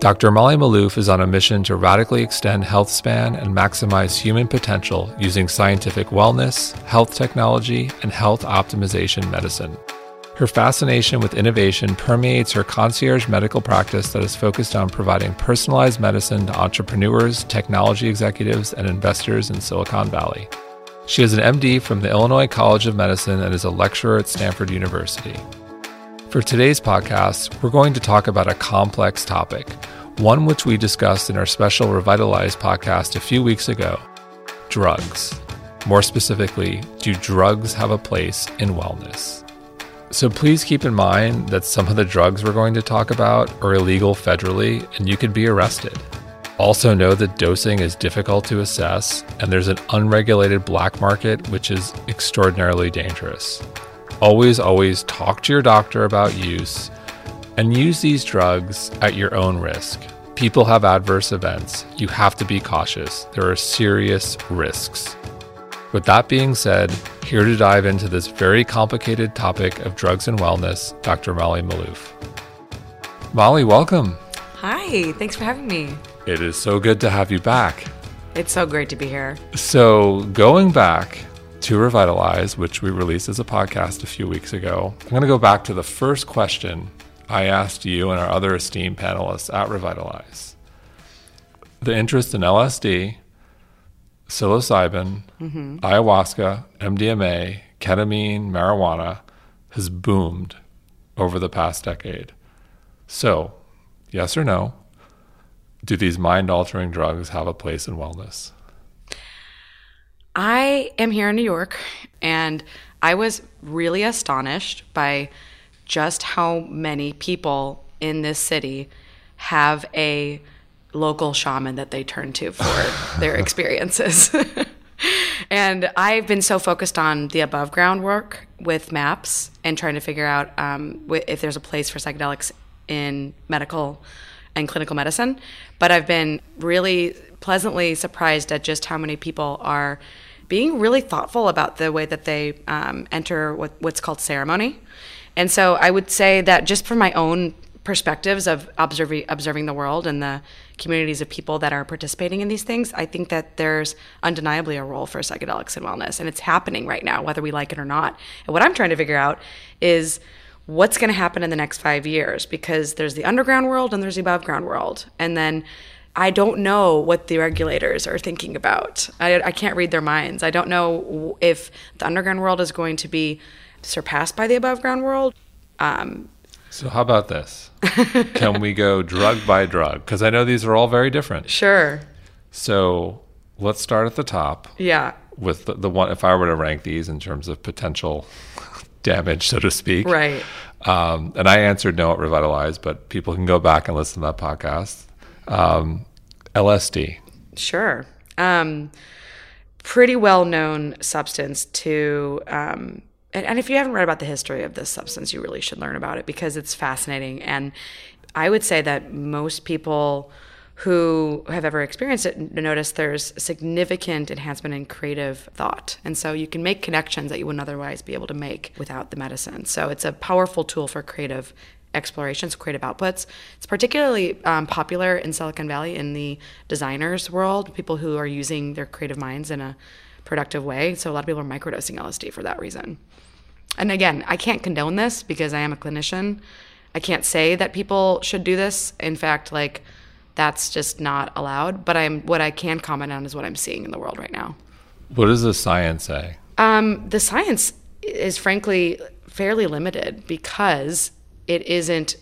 Dr. Molly Maloof is on a mission to radically extend health span and maximize human potential using scientific wellness, health technology, and health optimization medicine. Her fascination with innovation permeates her concierge medical practice that is focused on providing personalized medicine to entrepreneurs, technology executives, and investors in Silicon Valley. She is an MD from the Illinois College of Medicine and is a lecturer at Stanford University. For today's podcast, we're going to talk about a complex topic, one which we discussed in our special Revitalize podcast a few weeks ago drugs. More specifically, do drugs have a place in wellness? So please keep in mind that some of the drugs we're going to talk about are illegal federally and you could be arrested. Also, know that dosing is difficult to assess and there's an unregulated black market, which is extraordinarily dangerous. Always, always talk to your doctor about use and use these drugs at your own risk. People have adverse events. You have to be cautious. There are serious risks. With that being said, here to dive into this very complicated topic of drugs and wellness, Dr. Molly Maloof. Molly, welcome. Hi, thanks for having me. It is so good to have you back. It's so great to be here. So, going back to Revitalize, which we released as a podcast a few weeks ago, I'm going to go back to the first question I asked you and our other esteemed panelists at Revitalize. The interest in LSD, psilocybin, mm-hmm. ayahuasca, MDMA, ketamine, marijuana has boomed over the past decade. So, yes or no, do these mind altering drugs have a place in wellness? I am here in New York, and I was really astonished by just how many people in this city have a local shaman that they turn to for their experiences. and I've been so focused on the above ground work with maps and trying to figure out um, if there's a place for psychedelics in medical and clinical medicine. But I've been really pleasantly surprised at just how many people are being really thoughtful about the way that they um, enter what, what's called ceremony. And so I would say that just from my own perspectives of observing observing the world and the communities of people that are participating in these things, I think that there's undeniably a role for psychedelics in wellness, and it's happening right now, whether we like it or not. And what I'm trying to figure out is what's going to happen in the next five years, because there's the underground world and there's the above ground world, and then I don't know what the regulators are thinking about. I, I can't read their minds. I don't know if the underground world is going to be surpassed by the above ground world. Um, so, how about this? Can we go drug by drug? Because I know these are all very different. Sure. So, let's start at the top. Yeah. With the, the one, if I were to rank these in terms of potential damage, so to speak. Right. Um, and I answered no at Revitalize, but people can go back and listen to that podcast. Um, LSD. Sure. Um, pretty well known substance to. Um, and, and if you haven't read about the history of this substance, you really should learn about it because it's fascinating. And I would say that most people who have ever experienced it notice there's significant enhancement in creative thought. And so you can make connections that you wouldn't otherwise be able to make without the medicine. So it's a powerful tool for creative explorations, creative outputs. It's particularly um, popular in Silicon Valley in the designers world, people who are using their creative minds in a productive way. So a lot of people are microdosing LSD for that reason. And again, I can't condone this because I am a clinician. I can't say that people should do this. In fact, like that's just not allowed. But I'm what I can comment on is what I'm seeing in the world right now. What does the science say? Um, the science is frankly fairly limited because it isn't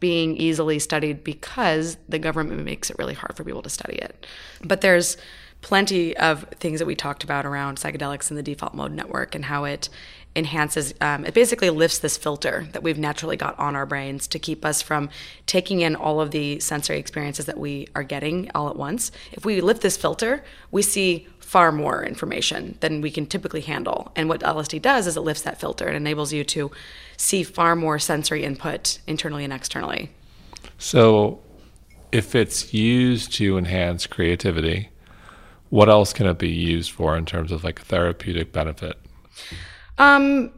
being easily studied because the government makes it really hard for people to study it. But there's plenty of things that we talked about around psychedelics and the default mode network and how it enhances um, it basically lifts this filter that we've naturally got on our brains to keep us from taking in all of the sensory experiences that we are getting all at once if we lift this filter we see far more information than we can typically handle and what lsd does is it lifts that filter and enables you to see far more sensory input internally and externally So, if it's used to enhance creativity, what else can it be used for in terms of like therapeutic benefit? Um,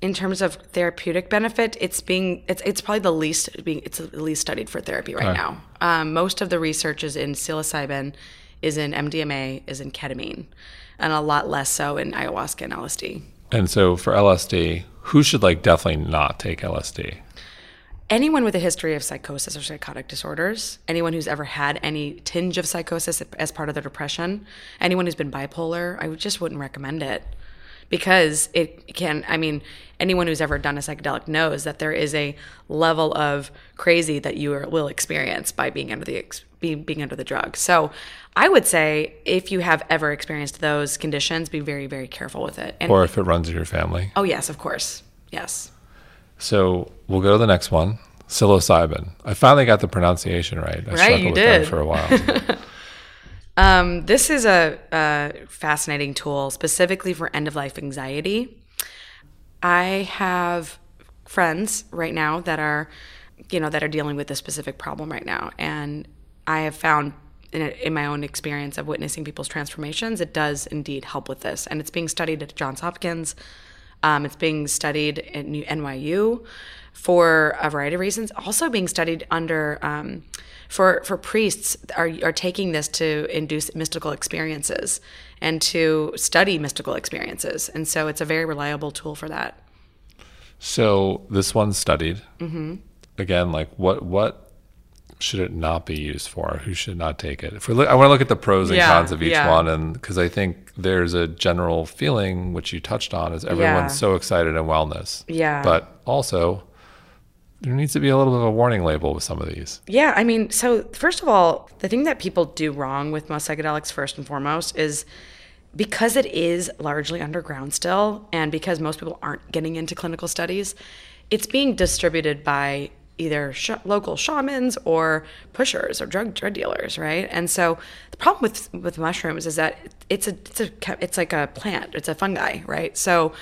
in terms of therapeutic benefit, it's being it's it's probably the least being it's the least studied for therapy right Okay. now. Um, most of the research is in psilocybin, is in MDMA, is in ketamine, and a lot less so in ayahuasca and LSD. And so for LSD, who should like definitely not take LSD? Anyone with a history of psychosis or psychotic disorders, anyone who's ever had any tinge of psychosis as part of their depression, anyone who's been bipolar, I just wouldn't recommend it because it can. I mean, anyone who's ever done a psychedelic knows that there is a level of crazy that you are, will experience by being under the being, being under the drug. So, I would say if you have ever experienced those conditions, be very very careful with it. And Or if it runs in your family? oh yes, of course, yes. So we'll go to the next one. Psilocybin. I finally got the pronunciation right. I Right, struggled you with that did. for a while. Um, this is a, a fascinating tool specifically for end of life anxiety. I have friends right now that are, you know, that are dealing with this specific problem right now, and I have found in, in my own experience of witnessing people's transformations, it does indeed help with this, and it's being studied at Johns Hopkins. Um, it's being studied at NYU for a variety of reasons. Also being studied under um, for for priests are are taking this to induce mystical experiences and to study mystical experiences, and so it's a very reliable tool for that. so this one's studied. Mm-hmm. Again, like what what should it not be used for? Who should not take it? If we look, I want to look at the pros and Yeah, cons of each yeah. one, and because I think there's a general feeling which you touched on is everyone's Yeah. so excited in wellness. Yeah. But also, there needs to be a little bit of a warning label with some of these. Yeah, I mean, so first of all, the thing that people do wrong with most psychedelics, first and foremost, is because it is largely underground still, and because most people aren't getting into clinical studies, it's being distributed by either sh- local shamans or pushers or drug drug dealers, right? And so the problem with with mushrooms is that it's a it's a it's like a plant, it's a fungi, right? So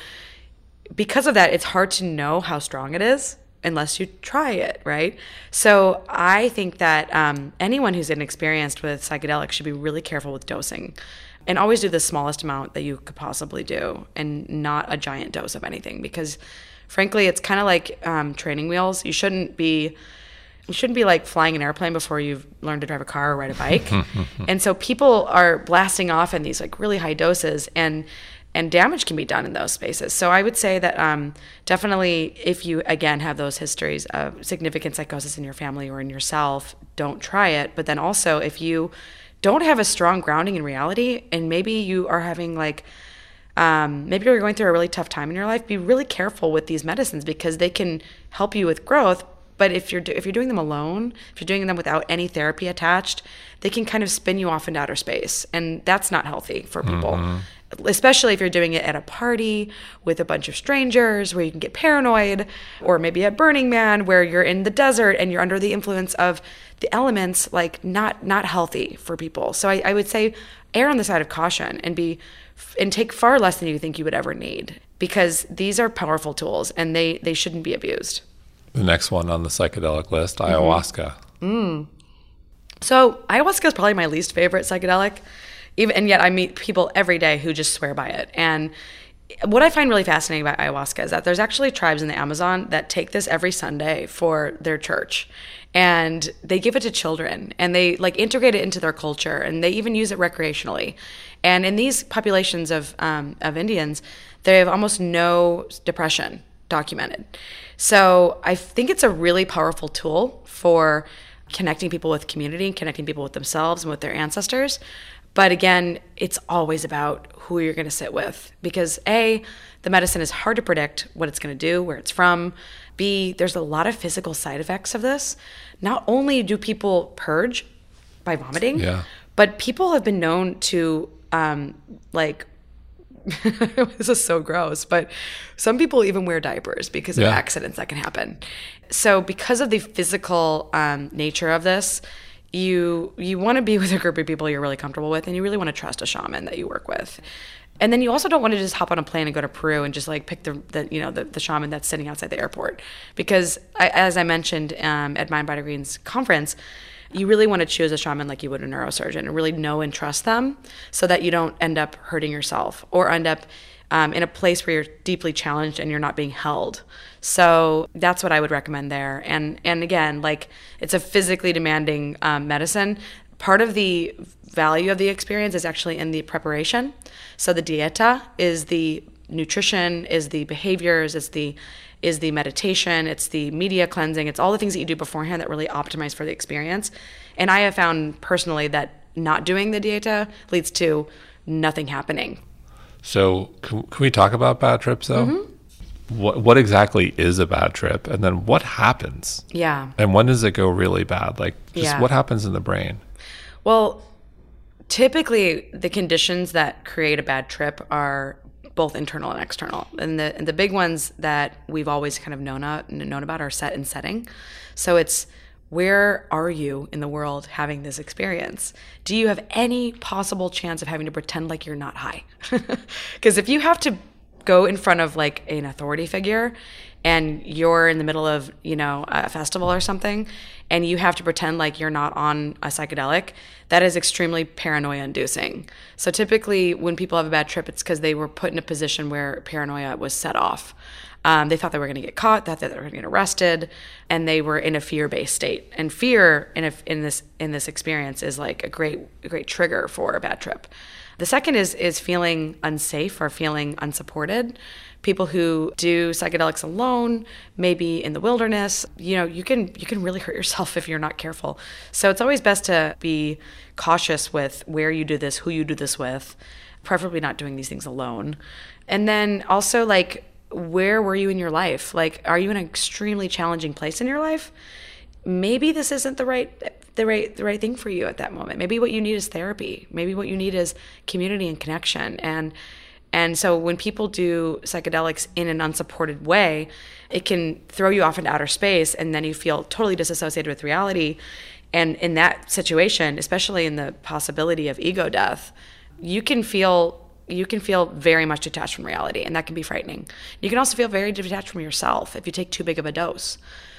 because of that, it's hard to know how strong it is unless you try it, right? So I think that um, anyone who's inexperienced with psychedelics should be really careful with dosing and always do the smallest amount that you could possibly do and not a giant dose of anything because frankly it's kind of like um, training wheels you shouldn't be you shouldn't be like flying an airplane before you've learned to drive a car or ride a bike. and so people are blasting off in these like really high doses and and damage can be done in those spaces. So I would say that um, definitely if you again have those histories of significant psychosis in your family or in yourself, don't try it. But then also if you don't have a strong grounding in reality and maybe you are having like um, maybe you're going through a really tough time in your life, be really careful with these medicines because they can help you with growth. But if you're do- if you're doing them alone, if you're doing them without any therapy attached, they can kind of spin you off into outer space, and that's not healthy for people. Especially if you're doing it at a party with a bunch of strangers where you can get paranoid, or maybe at Burning Man where you're in the desert and you're under the influence of the elements, like not not healthy for people. So I, I would say err on the side of caution and be and take far less than you think you would ever need because these are powerful tools and they they shouldn't be abused. The next one on the psychedelic list, Mm-hmm. ayahuasca. So ayahuasca is probably my least favorite psychedelic, even and yet I meet people every day who just swear by it. And what I find really fascinating about ayahuasca is that there's actually tribes in the Amazon that take this every Sunday for their church. And they give it to children and they like integrate it into their culture and they even use it recreationally. And in these populations of, um, of Indians, they have almost no depression documented. So I think it's a really powerful tool for connecting people with community, and connecting people with themselves and with their ancestors. But again, it's always about who you're going to sit with because A, the medicine is hard to predict what it's going to do, where it's from. B, there's a lot of physical side effects of this. Not only do people purge by vomiting, Yeah. but people have been known to um, like this is so gross, but some people even wear diapers because of Yeah. accidents that can happen. So, because of the physical um, nature of this, you you want to be with a group of people you're really comfortable with, and you really want to trust a shaman that you work with. And then you also don't want to just hop on a plane and go to Peru and just like pick the, the you know the, the shaman that's sitting outside the airport, because I, as I mentioned um, at Mind Body Greens conference, you really want to choose a shaman like you would a neurosurgeon and really know and trust them so that you don't end up hurting yourself or end up um, in a place where you're deeply challenged and you're not being held. So that's what I would recommend there. And and again, like it's a physically demanding um, medicine. Part of the value of the experience is actually in the preparation. So the dieta is the nutrition, is the behaviors, it's the is the meditation, it's the media cleansing, it's all the things that you do beforehand that really optimize for the experience. And I have found personally that not doing the dieta leads to nothing happening. So, can, can we talk about bad trips though? Mm-hmm. What what exactly is a bad trip, and then what happens, Yeah. and when does it go really bad? Like, just Yeah. what happens in the brain? Well, typically the conditions that create a bad trip are both internal and external. And the and the big ones that we've always kind of known out, known about are set and setting. So it's where are you in the world having this experience? Do you have any possible chance of having to pretend like you're not high? Because if you have to go in front of like an authority figure and you're in the middle of, you know, a festival or something and you have to pretend like you're not on a psychedelic, that is extremely paranoia inducing. So typically when people have a bad trip, it's because they were put in a position where paranoia was set off. Um, they thought they were going to get caught, thought that they were going to get arrested, and they were in a fear-based state. And fear in a, in this in this experience is like a great a great trigger for a bad trip. The second is is feeling unsafe or feeling unsupported. People who do psychedelics alone, maybe in the wilderness, you know, you can you can really hurt yourself if you're not careful. So it's always best to be cautious with where you do this, who you do this with, preferably not doing these things alone. And then also like where were you in your life? Like are you in an extremely challenging place in your life? maybe this isn't the right the right the right thing for you at that moment. Maybe what you need is therapy. Maybe what you need is community and connection. And and so when people do psychedelics in an unsupported way, it can throw you off into outer space and then you feel totally disassociated with reality. And in that situation, especially in the possibility of ego death, you can feel you can feel very much detached from reality and that can be frightening. You can also feel very detached from yourself if you take too big of a dose.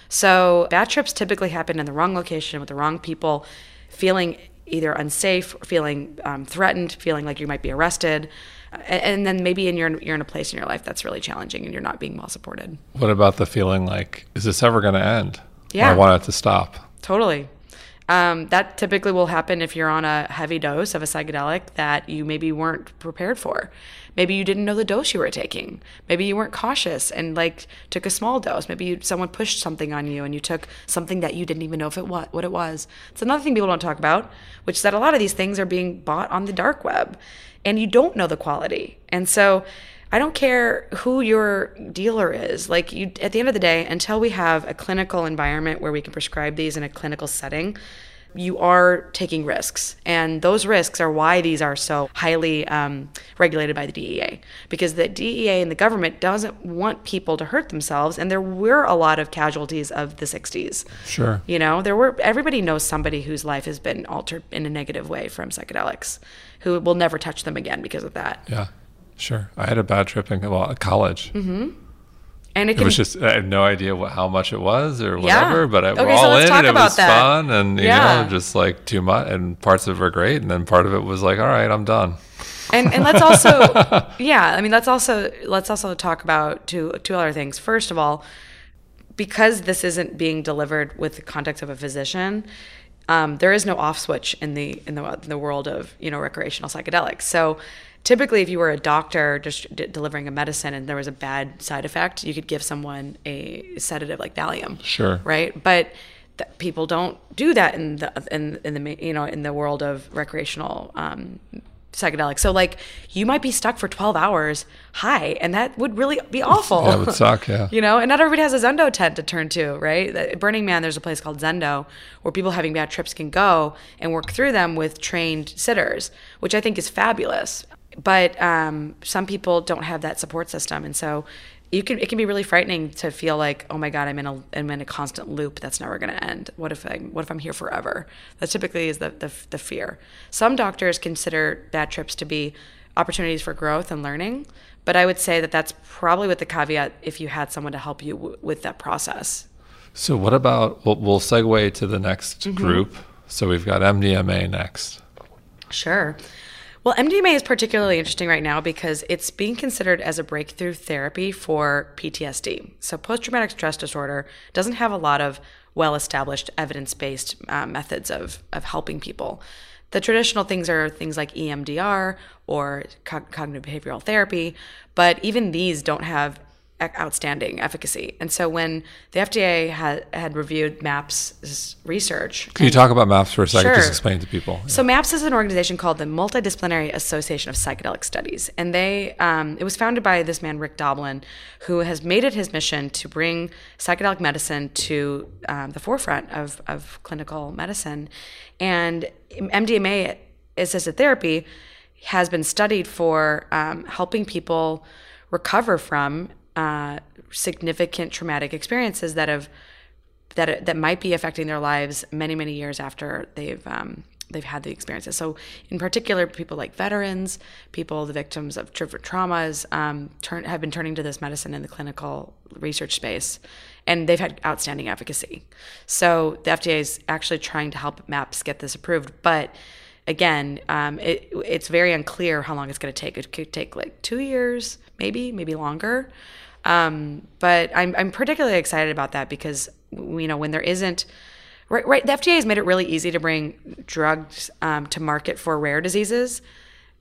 So bad trips typically happen in the wrong location with the wrong people, feeling either unsafe, feeling um, threatened, feeling like you might be arrested, and, and then maybe in your you're in a place in your life that's really challenging and you're not being well supported. What about the feeling like, is this ever going to end? Yeah. I want it to stop. Totally. Um, that typically will happen if you're on a heavy dose of a psychedelic that you maybe weren't prepared for. Maybe you didn't know the dose you were taking. Maybe you weren't cautious and like took a small dose. Maybe you, someone pushed something on you and you took something that you didn't even know if it what what it was. It's another thing people don't talk about, which is that a lot of these things are being bought on the dark web, and you don't know the quality. And so I don't care who your dealer is. Like you at the end of the day, until we have a clinical environment where we can prescribe these in a clinical setting, you are taking risks. And those risks are why these are so highly um, regulated by the DEA. Because the DEA and the government doesn't want people to hurt themselves. And there were a lot of casualties of the 60s. Sure. You know, there were everybody knows somebody whose life has been altered in a negative way from psychedelics, who will never touch them again because of that. Yeah. Sure. I had a bad trip in well, college. And it It was just I had no idea what how much it was or Yeah. whatever, but I, we're Okay, so all let's in and it was that. fun and you Yeah. know just like too much and parts of it were great and then part of it was like all right, I'm done. and and let's also yeah i mean let's also let's also talk about two two other things first of all because this isn't being delivered with the context of a physician um, there is no off switch in the in the in the world of you know recreational psychedelics so typically if you were a doctor just d- delivering a medicine and there was a bad side effect you could give someone a sedative like valium Sure. right but that people don't do that in the in, in the you know in the world of recreational um, psychedelics. So like you might be stuck for 12 hours high and that would really be awful. It would suck, yeah. you know, and not everybody has a Zendo tent to turn to, right? At Burning Man, there's a place called Zendo where people having bad trips can go and work through them with trained sitters, which I think is fabulous. But um, some people don't have that support system. And so you can it can be really frightening to feel like oh my god I'm in a I'm in a constant loop that's never going to end. What if I what if I'm here forever? That typically is the, the the fear. Some doctors consider bad trips to be opportunities for growth and learning, but I would say that that's probably with the caveat if you had someone to help you w- with that process. So what about we'll, we'll segue to the next mm-hmm. group. So we've got MDMA next. Sure. Well, MDMA is particularly interesting right now because it's being considered as a breakthrough therapy for PTSD. So, post traumatic stress disorder doesn't have a lot of well established evidence based uh, methods of, of helping people. The traditional things are things like EMDR or co- cognitive behavioral therapy, but even these don't have outstanding efficacy. And so when the FDA had, had reviewed MAPS research. Can you talk about MAPS for a second? Sure. Just explain to people. Yeah. So MAPS is an organization called the Multidisciplinary Association of Psychedelic Studies. And they, um, it was founded by this man, Rick Doblin, who has made it his mission to bring psychedelic medicine to um, the forefront of, of clinical medicine. And MDMA assisted therapy has been studied for um, helping people recover from uh, significant traumatic experiences that have that that might be affecting their lives many many years after they've um, they've had the experiences. So, in particular, people like veterans, people the victims of traumas, um, turn, have been turning to this medicine in the clinical research space, and they've had outstanding efficacy. So, the FDA is actually trying to help MAPS get this approved, but again, um, it, it's very unclear how long it's going to take. It could take like two years, maybe, maybe longer. Um, but I'm, I'm particularly excited about that because, you know, when there isn't, right, right the FDA has made it really easy to bring drugs um, to market for rare diseases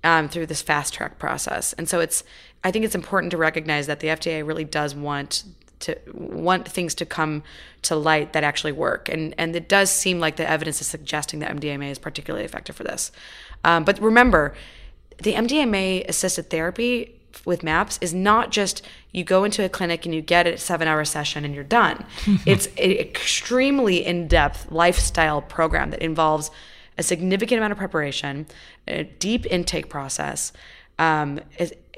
um, through this fast track process. And so it's, I think it's important to recognize that the FDA really does want to want things to come to light that actually work. And and it does seem like the evidence is suggesting that MDMA is particularly effective for this. Um, but remember, the MDMA assisted therapy with maps is not just you go into a clinic and you get a seven hour session and you're done. it's an extremely in depth lifestyle program that involves a significant amount of preparation, a deep intake process. Um,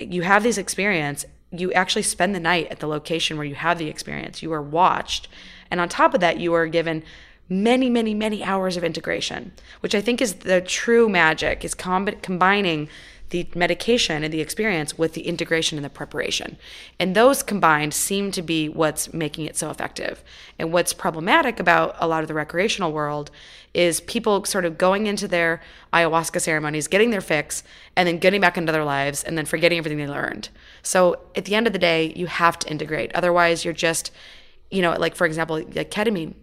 you have this experience. You actually spend the night at the location where you have the experience. You are watched. And on top of that, you are given many, many, many hours of integration, which I think is the true magic, is combining the medication and the experience with the integration and the preparation. And those combined seem to be what's making it so effective. And what's problematic about a lot of the recreational world is people sort of going into their ayahuasca ceremonies, getting their fix, and then getting back into their lives and then forgetting everything they learned. So at the end of the day, you have to integrate. Otherwise, you're just, you know, like for example, like ketamine.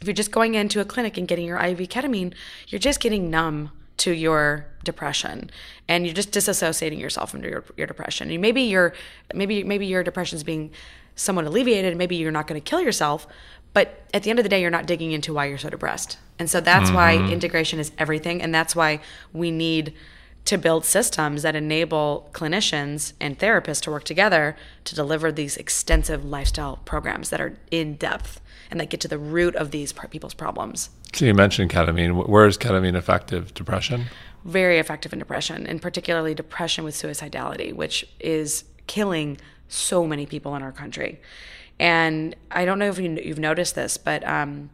If you're just going into a clinic and getting your IV ketamine, you're just getting numb to your depression and you're just disassociating yourself from your, your depression and maybe your maybe maybe your depression is being somewhat alleviated maybe you're not going to kill yourself but at the end of the day you're not digging into why you're so depressed and so that's mm-hmm. why integration is everything and that's why we need to build systems that enable clinicians and therapists to work together to deliver these extensive lifestyle programs that are in depth and that get to the root of these people's problems so you mentioned ketamine. Where is ketamine effective? Depression? Very effective in depression, and particularly depression with suicidality, which is killing so many people in our country. And I don't know if you, have noticed this, but um,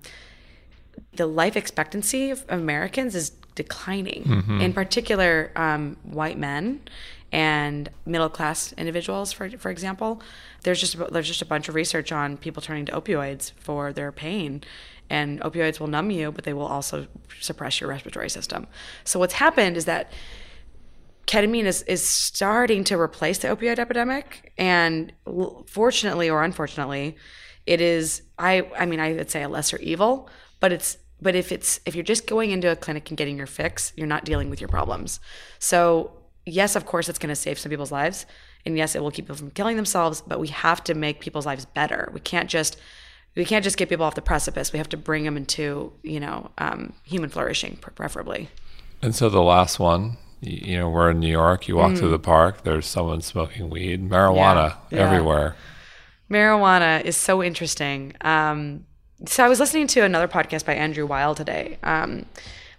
the life expectancy of Americans is declining. Mm-hmm. In particular, um, white men and middle class individuals, for for example. There's just there's just a bunch of research on people turning to opioids for their pain, and opioids will numb you, but they will also suppress your respiratory system. So what's happened is that ketamine is, is starting to replace the opioid epidemic. And fortunately or unfortunately, it is, I, I mean, I would say a lesser evil, but it's, but if it's, if you're just going into a clinic and getting your fix, you're not dealing with your problems. So yes, of course, it's going to save some people's lives. And yes, it will keep them from killing themselves, but we have to make people's lives better. We can't just we can't just get people off the precipice. We have to bring them into, you know, um, human flourishing, preferably. And so the last one, you know, we're in New York. You walk mm. through the park. There's someone smoking weed, marijuana yeah. everywhere. Marijuana is so interesting. Um, so I was listening to another podcast by Andrew Weil today um,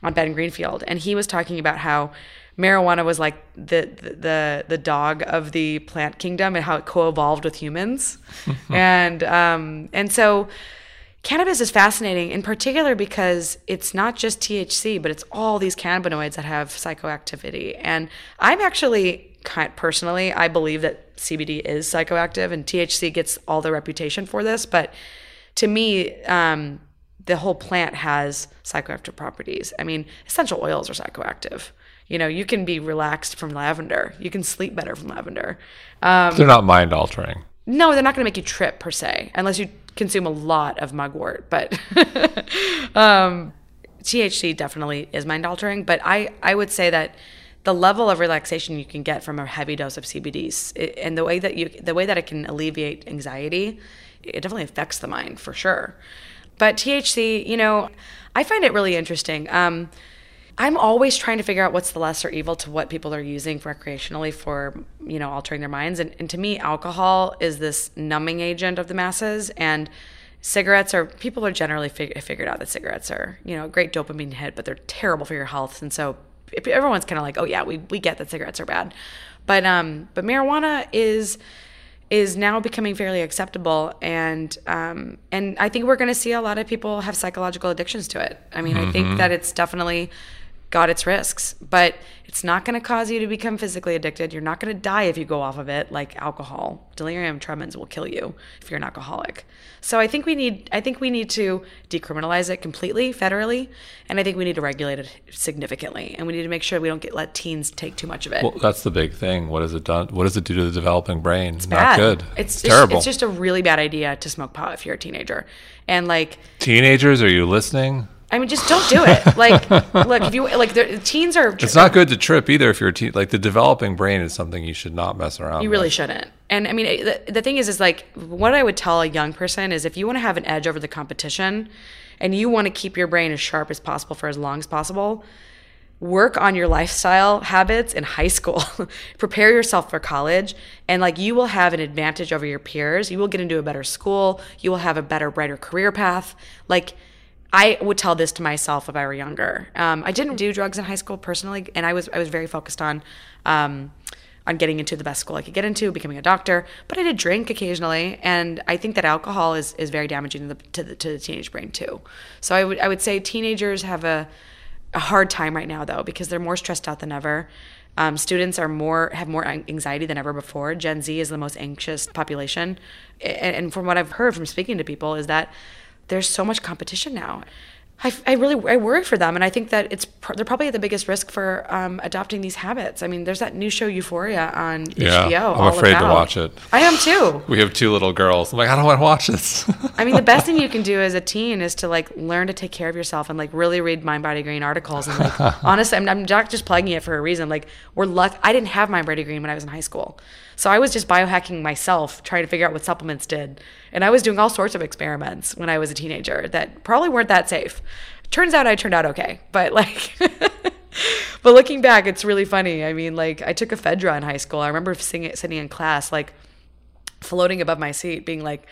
on Ben Greenfield, and he was talking about how marijuana was like the the the dog of the plant kingdom and how it co-evolved with humans, and um, and so cannabis is fascinating in particular because it's not just THC, but it's all these cannabinoids that have psychoactivity. And I'm actually kind personally, I believe that CBD is psychoactive, and THC gets all the reputation for this, but to me. Um, the whole plant has psychoactive properties. I mean, essential oils are psychoactive. You know, you can be relaxed from lavender. You can sleep better from lavender. Um, they're not mind altering. No, they're not going to make you trip per se, unless you consume a lot of mugwort. But um, THC definitely is mind altering. But I, I would say that the level of relaxation you can get from a heavy dose of CBDs and the way that you the way that it can alleviate anxiety, it definitely affects the mind for sure. But THC, you know, I find it really interesting. Um, I'm always trying to figure out what's the lesser evil to what people are using recreationally for, you know, altering their minds. And, and to me, alcohol is this numbing agent of the masses. And cigarettes are, people are generally fig- figured out that cigarettes are, you know, a great dopamine hit, but they're terrible for your health. And so everyone's kind of like, oh, yeah, we, we get that cigarettes are bad. But, um, but marijuana is, is now becoming fairly acceptable and um, and I think we're going to see a lot of people have psychological addictions to it. I mean, mm-hmm. I think mm-hmm. that it's definitely got its risks, but it's not going to cause you to become physically addicted. You're not going to die if you go off of it like alcohol. Delirium tremens will kill you if you're an alcoholic. So I think we need I think we need to decriminalize it completely federally, and I think we need to regulate it significantly, and we need to make sure we don't get let teens take too much of it. Well, that's the big thing. What has it done? What does it do to the developing brain? It's not bad. good. It's, it's terrible. It's just a really bad idea to smoke pot if you're a teenager, and like teenagers, are you listening? I mean, just don't do it. Like, look, if you like, the teens are. It's not good to trip either if you're a teen. Like, the developing brain is something you should not mess around. You with. really shouldn't. And I mean, the, the thing is, is like, what I would tell a young person is if you want to have an edge over the competition, and you want to keep your brain as sharp as possible for as long as possible, work on your lifestyle habits in high school. Prepare yourself for college, and like, you will have an advantage over your peers. You will get into a better school. You will have a better, brighter career path. Like I would tell this to myself if I were younger. Um, I didn't do drugs in high school personally, and I was I was very focused on um, on getting into the best school I could get into, becoming a doctor. But I did drink occasionally, and I think that alcohol is is very damaging to the to the, to the teenage brain too. So I would I would say teenagers have a a hard time right now though because they're more stressed out than ever. Um, students are more have more anxiety than ever before. Gen Z is the most anxious population, and, and from what I've heard from speaking to people is that there's so much competition now. I, I really I worry for them, and I think that it's they're probably at the biggest risk for um, adopting these habits. I mean, there's that new show Euphoria on yeah, HBO. I'm afraid about. to watch it. I am too. We have two little girls. I'm like, I don't want to watch this. I mean, the best thing you can do as a teen is to like learn to take care of yourself and like really read Mind Body Green articles. And like honestly, I'm, I'm not just plugging it for a reason. Like we're luck. I didn't have Mind Body Green when I was in high school. So I was just biohacking myself, trying to figure out what supplements did. And I was doing all sorts of experiments when I was a teenager that probably weren't that safe. Turns out I turned out okay. But like but looking back, it's really funny. I mean, like I took ephedra in high school. I remember sitting, in class, like floating above my seat, being like,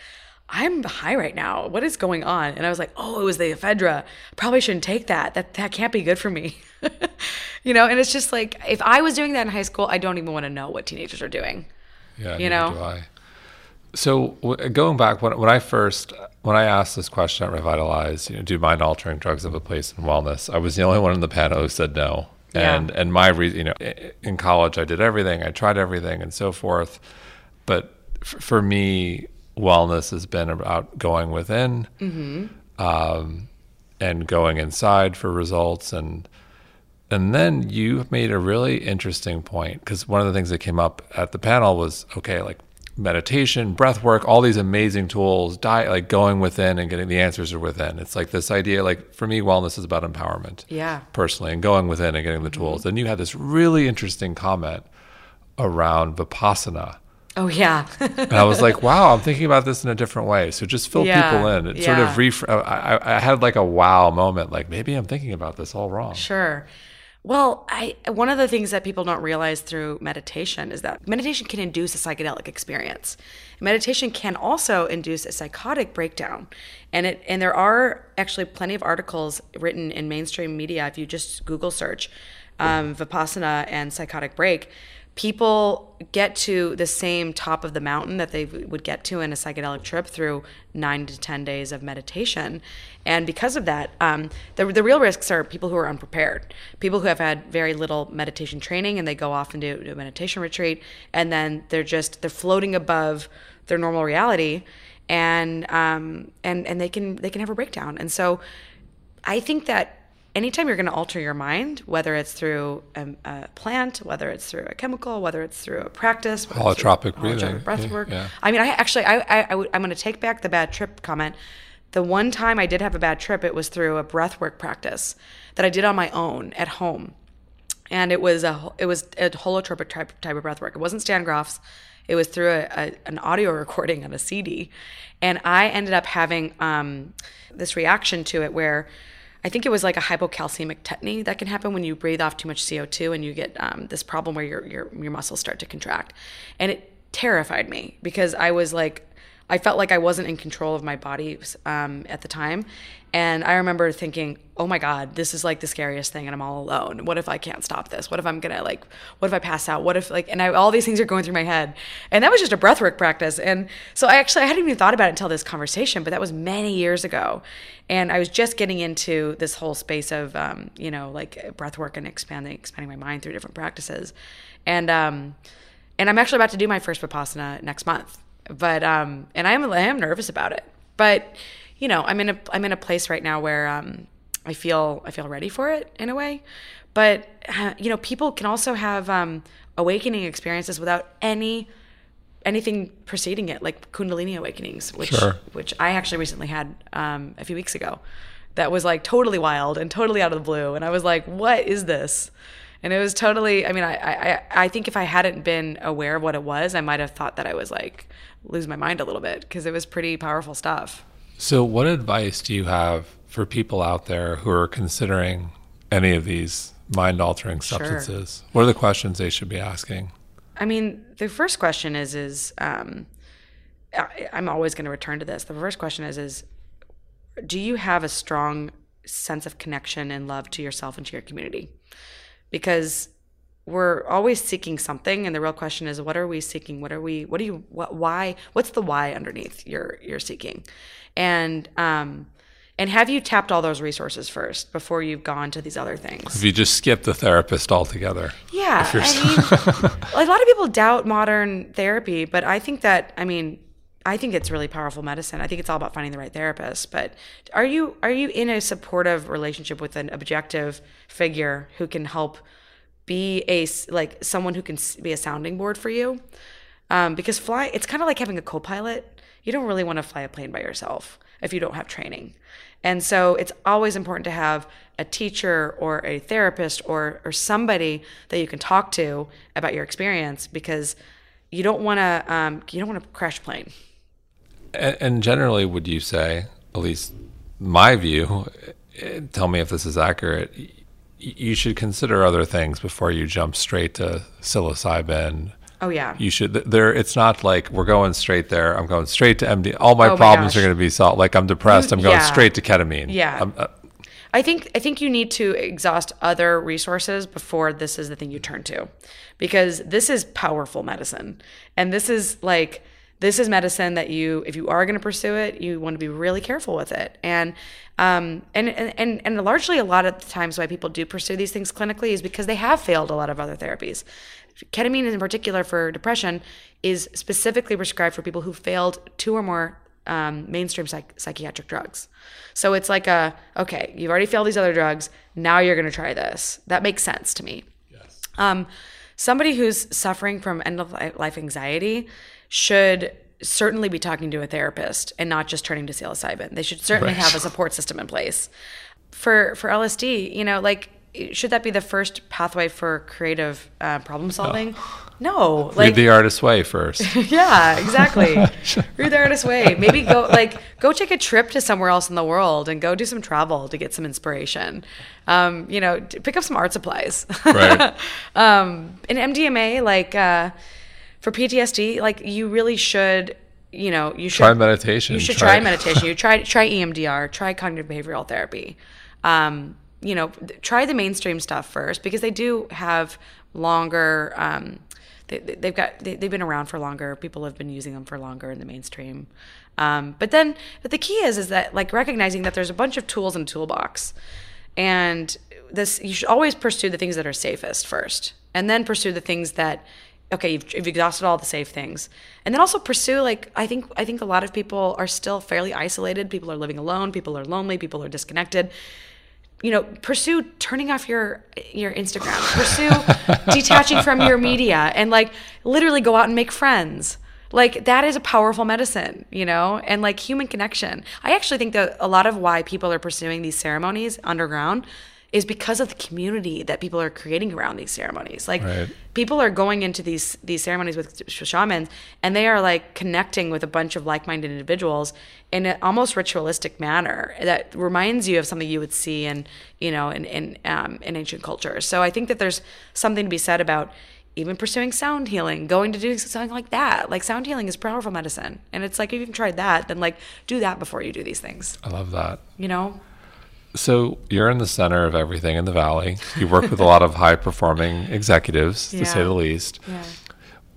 I'm high right now. What is going on? And I was like, oh, it was the ephedra. Probably shouldn't take that. That that can't be good for me. you know, and it's just like if I was doing that in high school, I don't even want to know what teenagers are doing. Yeah, you know. So going back when when I first when I asked this question at Revitalize, you know, do mind altering drugs have a place in wellness? I was the only one in the panel who said no. And yeah. and my reason, you know, in college I did everything, I tried everything, and so forth. But f- for me, wellness has been about going within, mm-hmm. um, and going inside for results, and and then you made a really interesting point because one of the things that came up at the panel was okay, like meditation, breath work, all these amazing tools, diet, like going within and getting the answers are within. It's like this idea, like for me, wellness is about empowerment. Yeah. Personally, and going within and getting the tools. Mm-hmm. And you had this really interesting comment around Vipassana. Oh yeah. and I was like, wow, I'm thinking about this in a different way. So just fill Yeah, people in. It sort of yeah. ref- I- I had like a wow moment. Like maybe I'm thinking about this all wrong. Sure. Well, I one of the things that people don't realize through meditation is that meditation can induce a psychedelic experience. Meditation can also induce a psychotic breakdown. And it and there are actually plenty of articles written in mainstream media if you just Google search um, Vipassana and psychotic break. People get to the same top of the mountain that they would get to in a psychedelic trip through nine to 10 days of meditation. And because of that, um, the, the real risks are people who are unprepared, people who have had very little meditation training and they go off and do, do a meditation retreat and then they're just, they're floating above their normal reality and, um, and, and they can, they can have a breakdown. And so I think that anytime you're going to alter your mind, whether it's through a, a plant, whether it's through a chemical, whether it's through a practice, Holotropic breathing. breath work. yeah. I mean, I actually, I, I, I would, I'm going to take back the bad trip comment. The one time I did have a bad trip, it was through a breath work practice that I did on my own at home and it was a it was a holotropic type type of breath work. It wasn't Stan Grof's. It was through a, a, an audio recording on a CD, and I ended up having um, this reaction to it where I think it was like a hypocalcemic tetany that can happen when you breathe off too much CO two and you get um, this problem where your your your muscles start to contract, and it terrified me because I was like I felt like I wasn't in control of my body um, at the time. And I remember thinking, oh my God, this is like the scariest thing and I'm all alone. What if I can't stop this? What if I'm gonna like, what if I pass out? What if like, and I, all these things are going through my head. And that was just a breathwork practice. And so I actually, I hadn't even thought about it until this conversation, but that was many years ago. And I was just getting into this whole space of, um, you know, like breathwork and expanding, expanding my mind through different practices. And, um, and I'm actually about to do my first Vipassana next month but um and I am I am nervous about it. But you know, I'm in a I'm in a place right now where um I feel I feel ready for it in a way. But uh, you know, people can also have um awakening experiences without any anything preceding it, like Kundalini awakenings, which Sure. which I actually recently had um, a few weeks ago. That was like totally wild and totally out of the blue, and I was like, "What is this?" And it was totally. I mean, I I I think if I hadn't been aware of what it was, I might have thought that I was like lose my mind a little bit because it was pretty powerful stuff. So, what advice do you have for people out there who are considering any of these mind altering substances? What are the questions they should be asking? I mean, the first question is is um, I, I'm always going to return to this. The first question is is do you have a strong sense of connection and love to yourself and to your community? Because we're always seeking something, and the real question is, what are we seeking? What are we? What do you? What? Why? What's the why underneath your your seeking? And um, and have you tapped all those resources first before you've gone to these other things? If you just skip the therapist altogether. Yeah, I mean, a lot of people doubt modern therapy, but I think that I mean, I think it's really powerful medicine. I think it's all about finding the right therapist. But are you are you in a supportive relationship with an objective figure who can help be a like someone who can be a sounding board for you? Um, because fly, it's kind of like having a co-pilot. You don't really want to fly a plane by yourself if you don't have training. And so it's always important to have a teacher or a therapist or or somebody that you can talk to about your experience because you don't want to um, you don't want to crash plane. And, and generally, would you say, at least my view, eh, tell me if this is accurate, you should consider other things before you jump straight to psilocybin. Oh yeah. You should there. It's not like we're going straight there. I'm going straight to MD. All my Oh problems are going to be solved. Like I'm depressed. I'm going yeah. straight to ketamine. Yeah. Uh, I think I think you need to exhaust other resources before this is the thing you turn to, because this is powerful medicine, and this is like this is medicine that you if you are going to pursue it, you want to be really careful with it, and um and and and and largely a lot of the times why people do pursue these things clinically is because they have failed a lot of other therapies. Ketamine, in particular for depression, is specifically prescribed for people who failed two or more um, mainstream psych- psychiatric drugs. So it's like a okay, you've already failed these other drugs. Now you're going to try this. That makes sense to me. Um, somebody who's suffering from end of life anxiety should certainly be talking to a therapist and not just turning to psilocybin. They should certainly Right. have a support system in place. For for LSD, you know, like should that be the first pathway for creative uh, problem solving? No, no. Read like the artist's way first. yeah, exactly. Read the artist's way. Maybe go like go take a trip to somewhere else in the world and go do some travel to get some inspiration. Um, you know, pick up some art supplies. Right. um, in MDMA, like uh, for PTSD, like you really should. You know, you should Try meditation. You should Try- try, meditation. You try try EMDR. Try cognitive behavioral therapy. Um, you know, try the mainstream stuff first because they do have longer. Um, they, they- they've got they, they've been around for longer. People have been using them for longer in the mainstream. Um, but then, but the key is is that like recognizing that there's a bunch of tools in the toolbox, and this you should always pursue the things that are safest first, and then pursue the things that okay you've, you've exhausted all the safe things. And then also pursue like i think i think a lot of people are still fairly isolated. People are living alone. People are lonely. People are disconnected. You know pursue turning off your your instagram. Pursue detaching from your media and like literally go out and make friends. Like that is a powerful medicine you know? And like human connection. I actually think that a lot of why people are pursuing these ceremonies underground is because of the community that people are creating around these ceremonies. Like Right. people are going into these these ceremonies with sh- shamans and they are like connecting with a bunch of like-minded individuals in an almost ritualistic manner that reminds you of something you would see in you know in in, um, in ancient cultures. So i think that there's something to be said about even pursuing sound healing going to do something like that. Like sound healing is powerful medicine and it's like if you've tried that then like do that before you do these things. I love that. you know So you're in the center of everything in the valley. You work with a lot of high performing executives, to say the least. yeah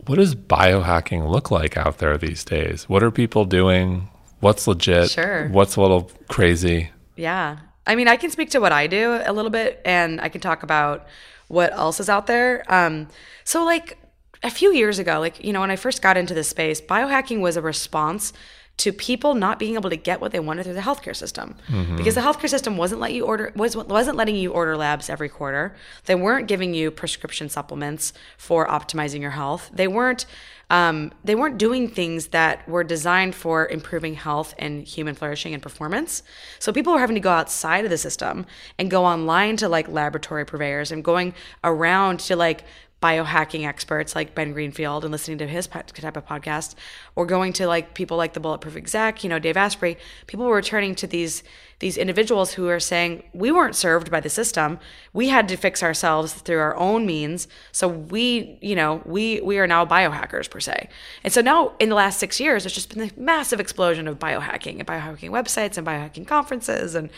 What does biohacking look like out there these days? What are people doing? What's legit? Sure. What's a little crazy? Yeah. I mean, I can speak to what I do a little bit and I can talk about what else is out there. Um, so, like a few years ago, like, you know, when I first got into this space, biohacking was a response to people not being able to get what they wanted through the healthcare system. Because the healthcare system wasn't let you order was wasn't letting you order labs every quarter. They weren't giving you prescription supplements for optimizing your health. They weren't um, they weren't doing things that were designed for improving health and human flourishing and performance. So people were having to go outside of the system and go online to like laboratory purveyors and going around to like biohacking experts like Ben Greenfield and listening to his type of podcast, or going to like people like the Bulletproof Exec, you know, Dave Asprey. People were turning to these these individuals who are saying we weren't served by the system. We had to fix ourselves through our own means. So we, you know, we we are now biohackers per se. And so now in the last six years, there's just been a massive explosion of biohacking and biohacking websites and biohacking conferences and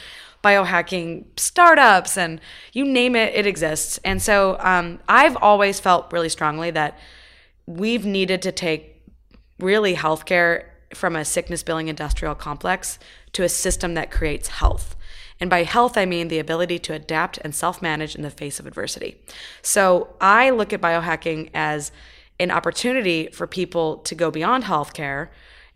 biohacking startups and you name it, it exists. And so um, I've always felt really strongly that we've needed to take really healthcare from a sickness billing industrial complex to a system that creates health. And by health, I mean the ability to adapt and self manage in the face of adversity. So I look at biohacking as an opportunity for people to go beyond healthcare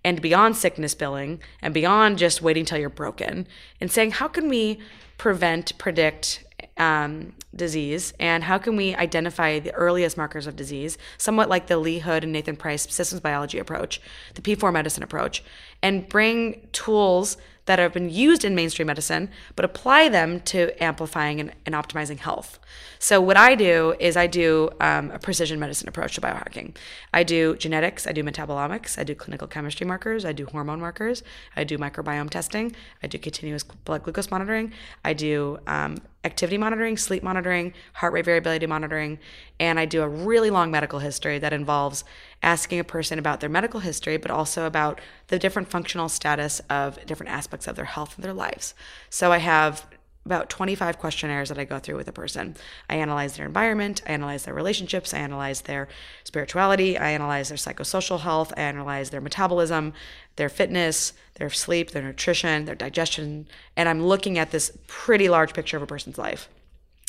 and beyond sickness billing and beyond just waiting till you're broken and saying, how can we prevent, predict, um, disease? And how can we identify the earliest markers of disease, somewhat like the Lee Hood and Nathan Price systems biology approach, the P4 medicine approach, and bring tools that have been used in mainstream medicine, but apply them to amplifying and, and optimizing health. So, what I do is I do um, a precision medicine approach to biohacking. I do genetics, I do metabolomics, I do clinical chemistry markers, I do hormone markers, I do microbiome testing, I do continuous blood glucose monitoring, I do um, activity monitoring, sleep monitoring, heart rate variability monitoring, and I do a really long medical history that involves asking a person about their medical history, but also about the different functional status of different aspects of their health and their lives. So I have about 25 questionnaires that I go through with a person. I analyze their environment, I analyze their relationships, I analyze their spirituality, I analyze their psychosocial health, I analyze their metabolism, their fitness, their sleep, their nutrition, their digestion, and I'm looking at this pretty large picture of a person's life.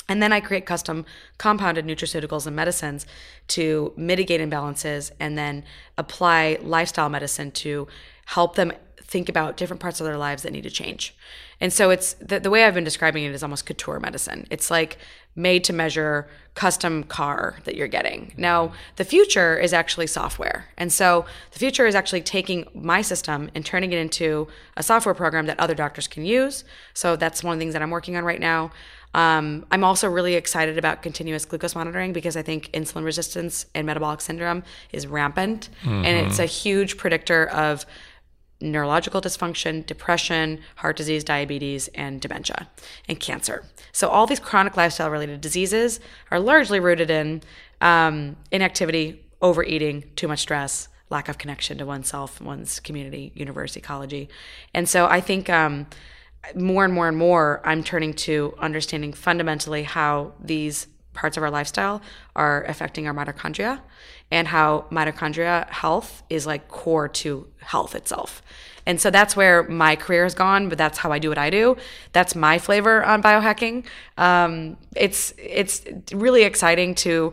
And then I create custom compounded nutraceuticals and medicines to mitigate imbalances and then apply lifestyle medicine to help them think about different parts of their lives that need to change. And so it's the, the way I've been describing it is almost couture medicine. It's like made to measure custom car that you're getting. Now, the future is actually software. And so the future is actually taking my system and turning it into a software program that other doctors can use. So that's one of the things that I'm working on right now. Um, I'm also really excited about continuous glucose monitoring because I think insulin resistance and metabolic syndrome is rampant, and it's a huge predictor of neurological dysfunction, depression, heart disease, diabetes, and dementia, and cancer. So all these chronic lifestyle-related diseases are largely rooted in um, inactivity, overeating, too much stress, lack of connection to oneself, one's community, universe, ecology, and so I think. Um, more and more and more, I'm turning to understanding fundamentally how these parts of our lifestyle are affecting our mitochondria and how mitochondria health is like core to health itself. And so that's where my career has gone, but that's how I do what I do. That's my flavor on biohacking. Um, it's it's really exciting to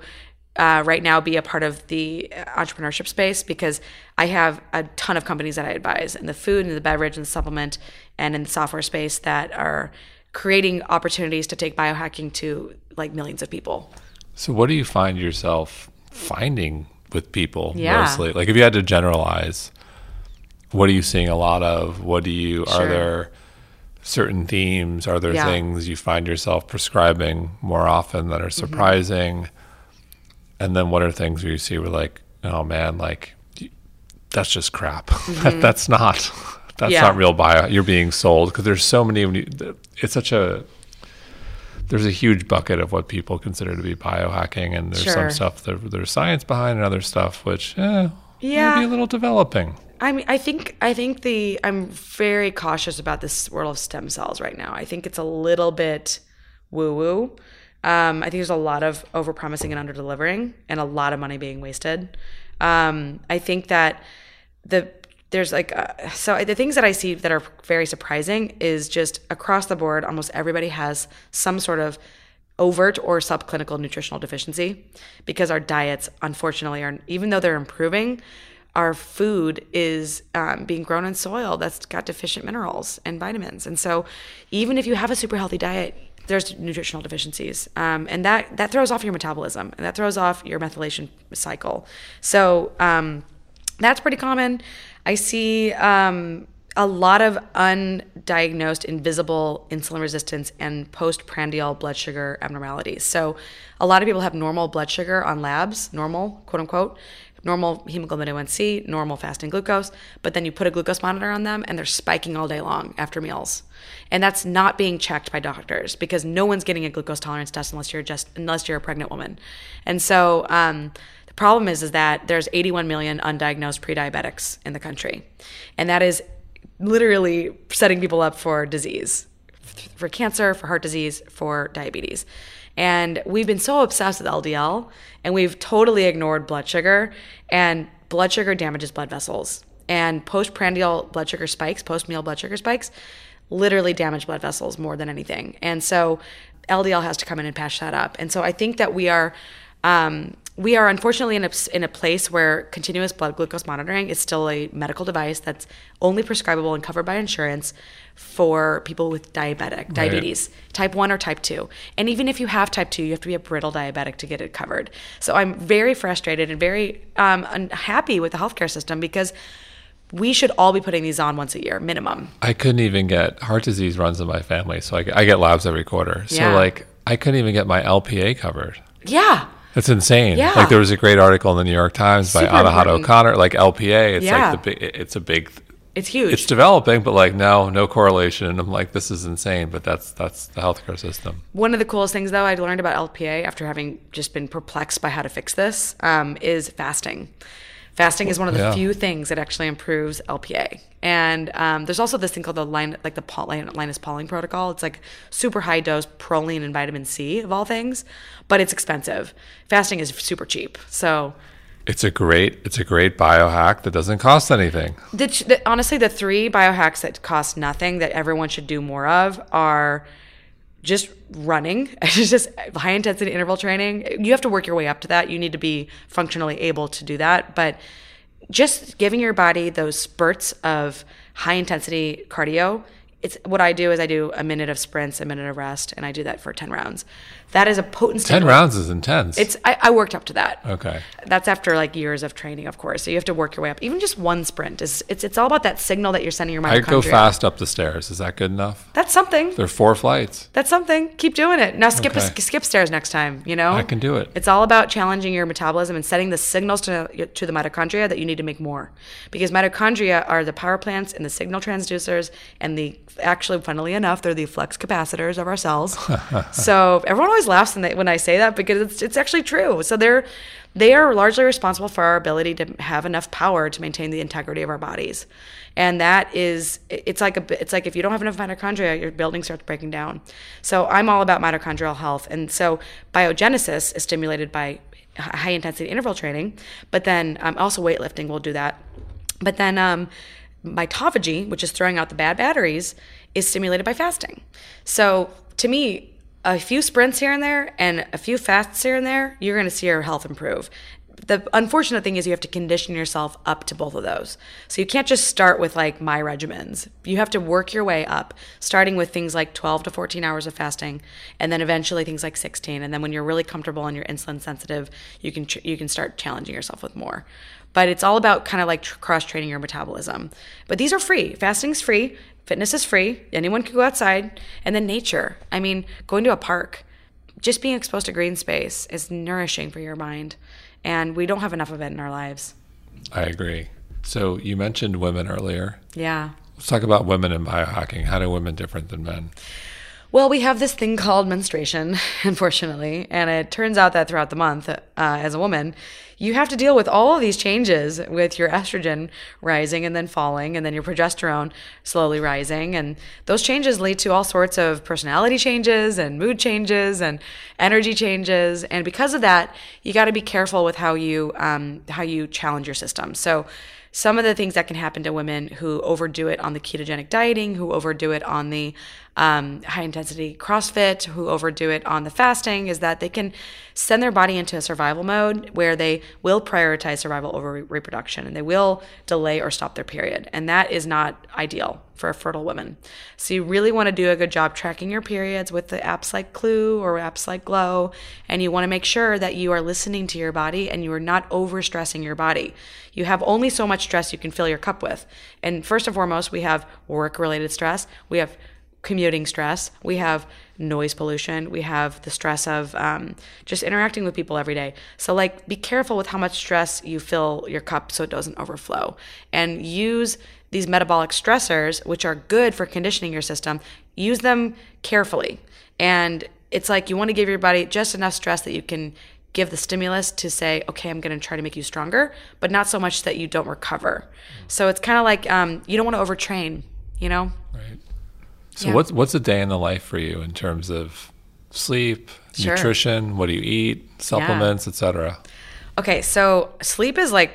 uh, right now be a part of the entrepreneurship space because I have a ton of companies that I advise in the food and the beverage and the supplement and in the software space that are creating opportunities to take biohacking to like millions of people. So, what do you find yourself finding with people Yeah. mostly? Like, if you had to generalize, what are you seeing a lot of? What do you, Sure. are there certain themes? Are there Yeah. things you find yourself prescribing more often that are Mm-hmm. And then what are things where you see where, like, oh man, like, that's just crap. that, that's not. That's Mm-hmm. Yeah. not real bio. You're being sold because there's so many. you- It's such a there's a huge bucket of what people consider to be biohacking, and there's Sure. some stuff that there's science behind, and other stuff which, eh, Yeah. maybe a little developing. I mean, I think I think the I'm very cautious about this world of stem cells right now. I think it's a little bit woo woo. Um, I think there's a lot of overpromising and underdelivering, and a lot of money being wasted. Um, I think that the there's like uh, so the things that I see that are very surprising is just across the board, almost everybody has some sort of overt or subclinical nutritional deficiency because our diets, unfortunately, are even though they're improving, our food is um, being grown in soil that's got deficient minerals and vitamins. And so, even if you have a super healthy diet, there's nutritional deficiencies, um, and that that throws off your metabolism and that throws off your methylation cycle. So um, that's pretty common. I see um, a lot of undiagnosed invisible insulin resistance and postprandial blood sugar abnormalities. So, a lot of people have normal blood sugar on labs, normal, quote unquote, normal hemoglobin A1C, normal fasting glucose, but then you put a glucose monitor on them and they're spiking all day long after meals. And that's not being checked by doctors because no one's getting a glucose tolerance test unless you're just unless you're a pregnant woman. And so um, the problem is is that there's 81 million undiagnosed pre-diabetics in the country, and that is literally setting people up for disease, for cancer, for heart disease, for diabetes. And we've been so obsessed with LDL and we've totally ignored blood sugar, and blood sugar damages blood vessels. And postprandial blood sugar spikes, post meal blood sugar spikes, literally damage blood vessels more than anything. And so LDL has to come in and patch that up. And so I think that we are um, we are unfortunately in a, in a place where continuous blood glucose monitoring is still a medical device that's only prescribable and covered by insurance for people with diabetic diabetes type 1 or type 2 and even if you have type 2 you have to be a brittle diabetic to get it covered so i'm very frustrated and very um, unhappy with the healthcare system because we should all be putting these on once a year minimum I couldn't even get heart disease runs in my family, so I, I get labs every quarter. So Yeah. like I couldn't even get my LPA covered. yeah It's insane. Yeah. Like there was a great article in the New York Times by Super Anahad. O'Connor. Like LPA, it's Yeah. like the big. It's a big. it's huge It's developing, but like no, no correlation. And I'm like, this is insane. But that's that's the healthcare system. One of the coolest things, though, I learned about LPA after having just been perplexed by how to fix this um, is fasting. Fasting is one of the Yeah. few things that actually improves LPA. And um, there's also this thing called the line, like the Paul, Linus Pauling protocol. It's like super high dose proline and vitamin C of all things, but it's expensive. Fasting is super cheap. So It's a great. It's a great biohack that doesn't cost anything. The, the, honestly, the three biohacks that cost nothing that everyone should do more of are just running, just high intensity interval training. You have to work your way up to that. You need to be functionally able to do that. But just giving your body those spurts of high intensity cardio it's what I do is I do a minute of sprints, a minute of rest, and I do that for 10 rounds. That is a potent 10 rounds is intense. It's I, I worked up to that. okay. That's after like years of training, of course. So you have to work your way up. Even just one sprint is it's it's all about that signal that you're sending your mitochondria. I go fast up the stairs. Is that good enough? That's something. There are four flights. That's something. Keep doing it. Now skip Okay. a, skip stairs next time. You know. I can do it. It's all about challenging your metabolism and setting the signals to to the mitochondria that you need to make more, because mitochondria are the power plants and the signal transducers and the actually, funnily enough, they're the flux capacitors of our cells. so everyone always laughs when, they, when I say that because it's it's actually true. So they're they are largely responsible for our ability to have enough power to maintain the integrity of our bodies. And that is it's like a it's like if you don't have enough mitochondria your building starts breaking down. So i'm all about mitochondrial health. And so biogenesis is stimulated by high intensity interval training but then um, also weightlifting will do that. But then um, mitophagy which is throwing out the bad batteries is stimulated by fasting. So to me a few sprints here and there and a few fasts here and there, you're going to see your health improve. The unfortunate thing is you have to condition yourself up to both of those. So you can't just start with like my regimens. You have to work your way up, starting with things like 12 to 14 hours of fasting, and then eventually things like 16. And then when you're really comfortable and you're insulin sensitive, you can you can start challenging yourself with more. But it's all about kind of like cross training your metabolism. But these are free. Fasting's free. Fitness is free. Anyone can go outside. And then nature. I mean, going to a park, just being exposed to green space is nourishing for your mind. And we don't have enough of it in our lives. I agree. So you mentioned women earlier. Yeah. Let's talk about women in biohacking. How do women different than men? Well, we have this thing called menstruation, unfortunately, and it turns out that throughout the month, uh, as a woman, you have to deal with all of these changes with your estrogen rising and then falling, and then your progesterone slowly rising. And those changes lead to all sorts of personality changes and mood changes and energy changes. And because of that, you got to be careful with how you um, how you challenge your system. So some of the things that can happen to women who overdo it on the ketogenic dieting, who overdo it on the um, high intensity CrossFit, who overdo it on the fasting, is that they can send their body into a survival mode where they will prioritize survival over re- reproduction and they will delay or stop their period. And that is not ideal for a fertile woman. So you really want to do a good job tracking your periods with the apps like Clue or apps like Glow. And you want to make sure that you are listening to your body and you are not overstressing your body. You have only so much stress you can fill your cup with. And first and foremost, we have work related stress. We have commuting stress. We have noise pollution. We have the stress of um, just interacting with people every day. So, like, be careful with how much stress you fill your cup so it doesn't overflow. And use these metabolic stressors, which are good for conditioning your system, use them carefully. And it's like you want to give your body just enough stress that you can give the stimulus to say, okay, I'm going to try to make you stronger, but not so much that you don't recover. So it's kind of like um, you don't want to overtrain, you know? Right. So Yeah. what's what's a day in the life for you in terms of sleep, Sure. nutrition, what do you eat, supplements, etc. Okay, so sleep is like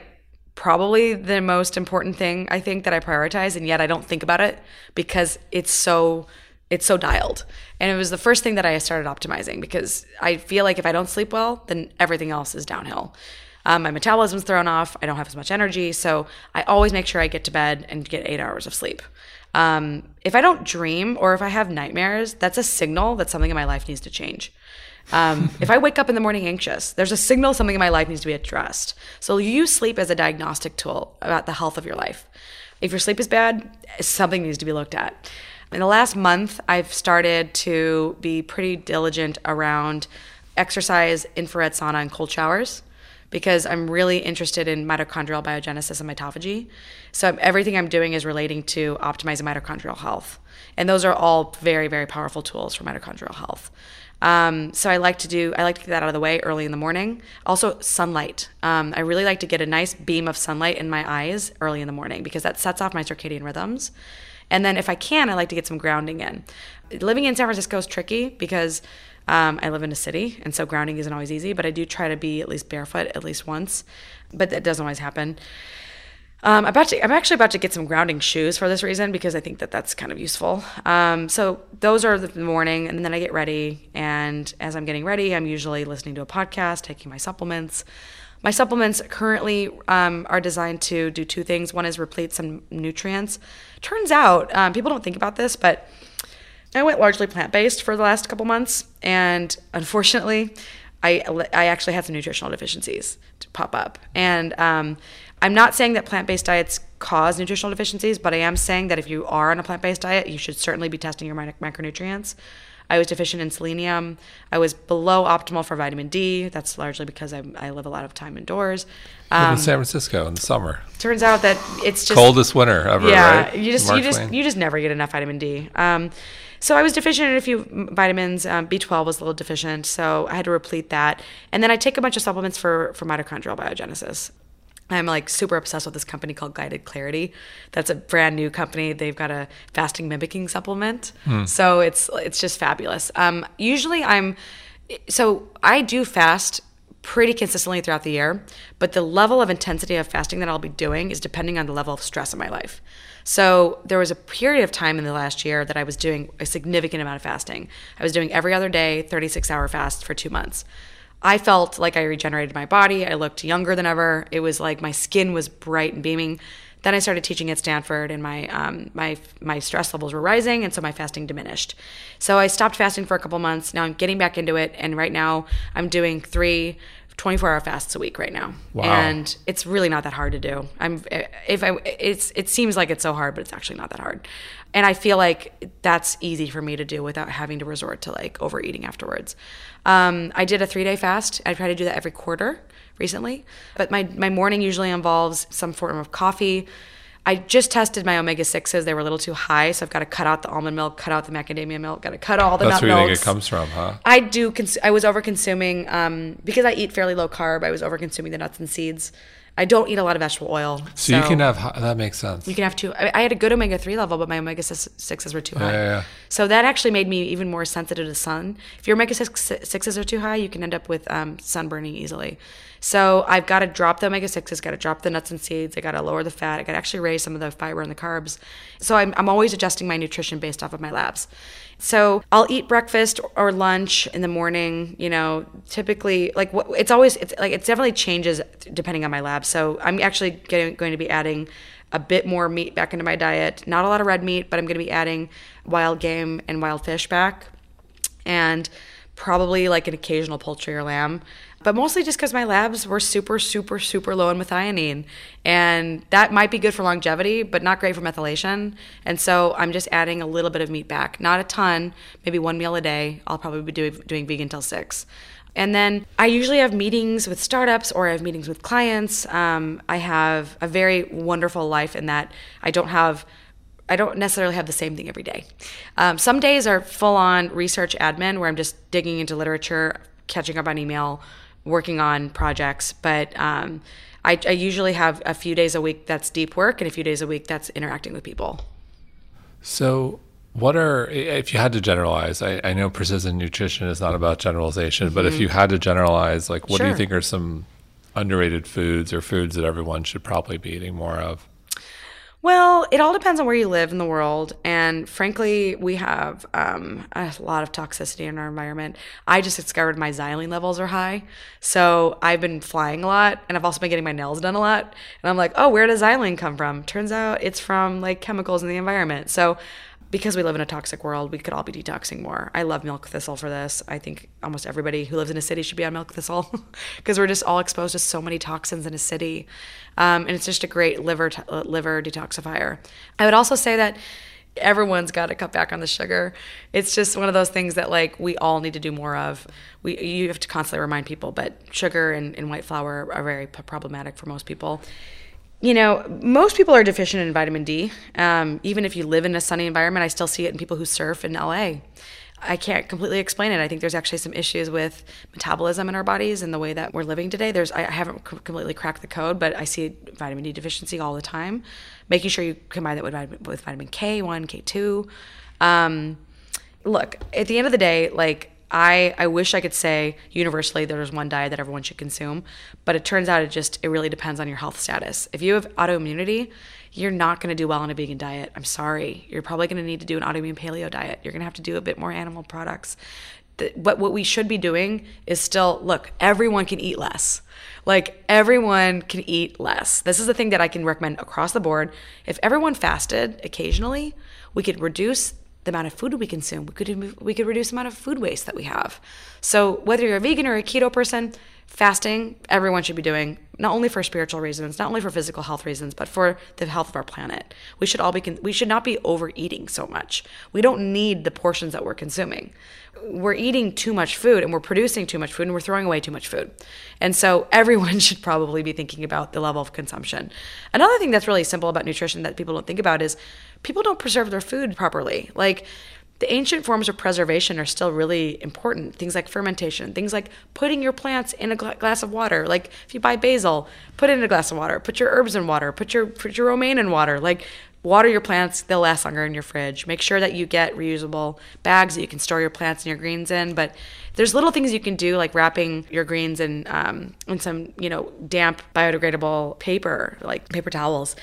probably the most important thing I think that I prioritize, and yet I don't think about it because it's so it's so dialed. And it was the first thing that I started optimizing because I feel like if I don't sleep well, then everything else is downhill. Um, my metabolism's thrown off. I don't have as much energy, so I always make sure I get to bed and get eight hours of sleep. Um, if I don't dream or if I have nightmares, that's a signal that something in my life needs to change. Um, if I wake up in the morning anxious, there's a signal something in my life needs to be addressed. So use sleep as a diagnostic tool about the health of your life. If your sleep is bad, something needs to be looked at. In the last month, I've started to be pretty diligent around exercise, infrared sauna, and cold showers because I'm really interested in mitochondrial biogenesis and mitophagy. So everything I'm doing is relating to optimizing mitochondrial health. And those are all very, very powerful tools for mitochondrial health. Um, so I like to do, I like to get that out of the way early in the morning. Also, sunlight. Um, I really like to get a nice beam of sunlight in my eyes early in the morning because that sets off my circadian rhythms. And then if I can, I like to get some grounding in. Living in San Francisco is tricky because um, I live in a city, and so grounding isn't always easy, but I do try to be at least barefoot at least once, but that doesn't always happen. Um, I'm, about to, I'm actually about to get some grounding shoes for this reason because I think that that's kind of useful. Um, so those are the morning, and then I get ready. And as I'm getting ready, I'm usually listening to a podcast, taking my supplements. My supplements currently um, are designed to do two things. One is replete some nutrients. Turns out, um, people don't think about this, but I went largely plant based for the last couple months, and unfortunately, I I actually had some nutritional deficiencies to pop up. And um, I'm not saying that plant based diets cause nutritional deficiencies, but I am saying that if you are on a plant based diet, you should certainly be testing your micronutrients. I was deficient in selenium. I was below optimal for vitamin D. That's largely because I, I live a lot of time indoors. Um, in San Francisco in the summer. Turns out that it's just coldest winter ever. Yeah, right? you just you just you just never get enough vitamin D. Um, so I was deficient in a few vitamins. Um, B12 was a little deficient, so I had to replete that. And then I take a bunch of supplements for for mitochondrial biogenesis. I'm like super obsessed with this company called Guided Clarity. That's a brand new company. They've got a fasting mimicking supplement. Hmm. So it's it's just fabulous. Um, usually I'm so I do fast pretty consistently throughout the year, but the level of intensity of fasting that I'll be doing is depending on the level of stress in my life. So there was a period of time in the last year that I was doing a significant amount of fasting. I was doing every other day, 36 hour fast for two months. I felt like I regenerated my body. I looked younger than ever. It was like my skin was bright and beaming. Then I started teaching at Stanford, and my um, my my stress levels were rising, and so my fasting diminished. So I stopped fasting for a couple months. Now I'm getting back into it, and right now I'm doing three 24 hour fasts a week right now. Wow. And it's really not that hard to do. I'm if I it's it seems like it's so hard, but it's actually not that hard. And I feel like that's easy for me to do without having to resort to like overeating afterwards. Um, I did a three day fast. I try to do that every quarter recently. But my, my morning usually involves some form of coffee. I just tested my omega sixes; they were a little too high, so I've got to cut out the almond milk, cut out the macadamia milk, got to cut all the That's nut where milks. you think it comes from, huh? I do. Cons- I was over consuming um, because I eat fairly low carb. I was over consuming the nuts and seeds. I don't eat a lot of vegetable oil. So, so you can have that makes sense. You can have two. I, I had a good omega three level, but my omega sixes were too high. Yeah, yeah. So that actually made me even more sensitive to the sun. If your omega sixes are too high, you can end up with um, sunburning easily. So I've got to drop the omega sixes, got to drop the nuts and seeds. I got to lower the fat. I got to actually raise some of the fiber and the carbs. So I'm, I'm always adjusting my nutrition based off of my labs. So I'll eat breakfast or lunch in the morning. You know, typically like it's always it's like it definitely changes depending on my lab. So I'm actually getting, going to be adding a bit more meat back into my diet. Not a lot of red meat, but I'm going to be adding wild game and wild fish back, and probably like an occasional poultry or lamb but mostly just because my labs were super, super, super low in methionine. And that might be good for longevity, but not great for methylation. And so I'm just adding a little bit of meat back. Not a ton, maybe one meal a day. I'll probably be doing, vegan till six. And then I usually have meetings with startups or I have meetings with clients. Um, I have a very wonderful life in that I don't have I don't necessarily have the same thing every day. Um, some days are full on research admin where I'm just digging into literature, catching up on email, working on projects, but um, I, I, usually have a few days a week that's deep work and a few days a week that's interacting with people. So, what are, if you had to generalize, I, I know precision nutrition is not about generalization, mm-hmm. but if mm-hmm. you had to generalize, like what sure. do you think are some underrated foods or foods that everyone should probably be eating more of? Well, it all depends on where you live in the world. And frankly, we have um, a lot of toxicity in our environment. I just discovered my xylene levels are high. So I've been flying a lot and I've also been getting my nails done a lot. And I'm like, oh, where does xylene come from? Turns out it's from like chemicals in the environment. So because we live in a toxic world, we could all be detoxing more. I love milk thistle for this. I think almost everybody who lives in a city should be on milk thistle because we're just all exposed to so many toxins in a city, um, and it's just a great liver t- uh, liver detoxifier. I would also say that everyone's got to cut back on the sugar. It's just one of those things that like we all need to do more of. We you have to constantly remind people, but sugar and, and white flour are very problematic for most people you know, most people are deficient in vitamin D. Um, even if you live in a sunny environment, I still see it in people who surf in LA. I can't completely explain it. I think there's actually some issues with metabolism in our bodies and the way that we're living today. There's I haven't completely cracked the code, but I see vitamin D deficiency all the time. Making sure you combine that with vitamin, with vitamin K1, K2. Um, look, at the end of the day, like I, I wish I could say universally there's one diet that everyone should consume, but it turns out it just it really depends on your health status. If you have autoimmunity, you're not going to do well on a vegan diet. I'm sorry. You're probably going to need to do an autoimmune paleo diet. You're going to have to do a bit more animal products. what what we should be doing is still look. Everyone can eat less. Like everyone can eat less. This is the thing that I can recommend across the board. If everyone fasted occasionally, we could reduce the amount of food we consume. We could we could reduce the amount of food waste that we have. So whether you're a vegan or a keto person, fasting everyone should be doing not only for spiritual reasons, not only for physical health reasons, but for the health of our planet. We should all be we should not be overeating so much. We don't need the portions that we're consuming. We're eating too much food and we're producing too much food and we're throwing away too much food. And so everyone should probably be thinking about the level of consumption. Another thing that's really simple about nutrition that people don't think about is people don't preserve their food properly. Like the ancient forms of preservation are still really important. Things like fermentation, things like putting your plants in a gl- glass of water. Like if you buy basil, put it in a glass of water. Put your herbs in water. Put your put your romaine in water. Like water your plants; they'll last longer in your fridge. Make sure that you get reusable bags that you can store your plants and your greens in. But there's little things you can do, like wrapping your greens in um, in some you know damp biodegradable paper, like paper towels.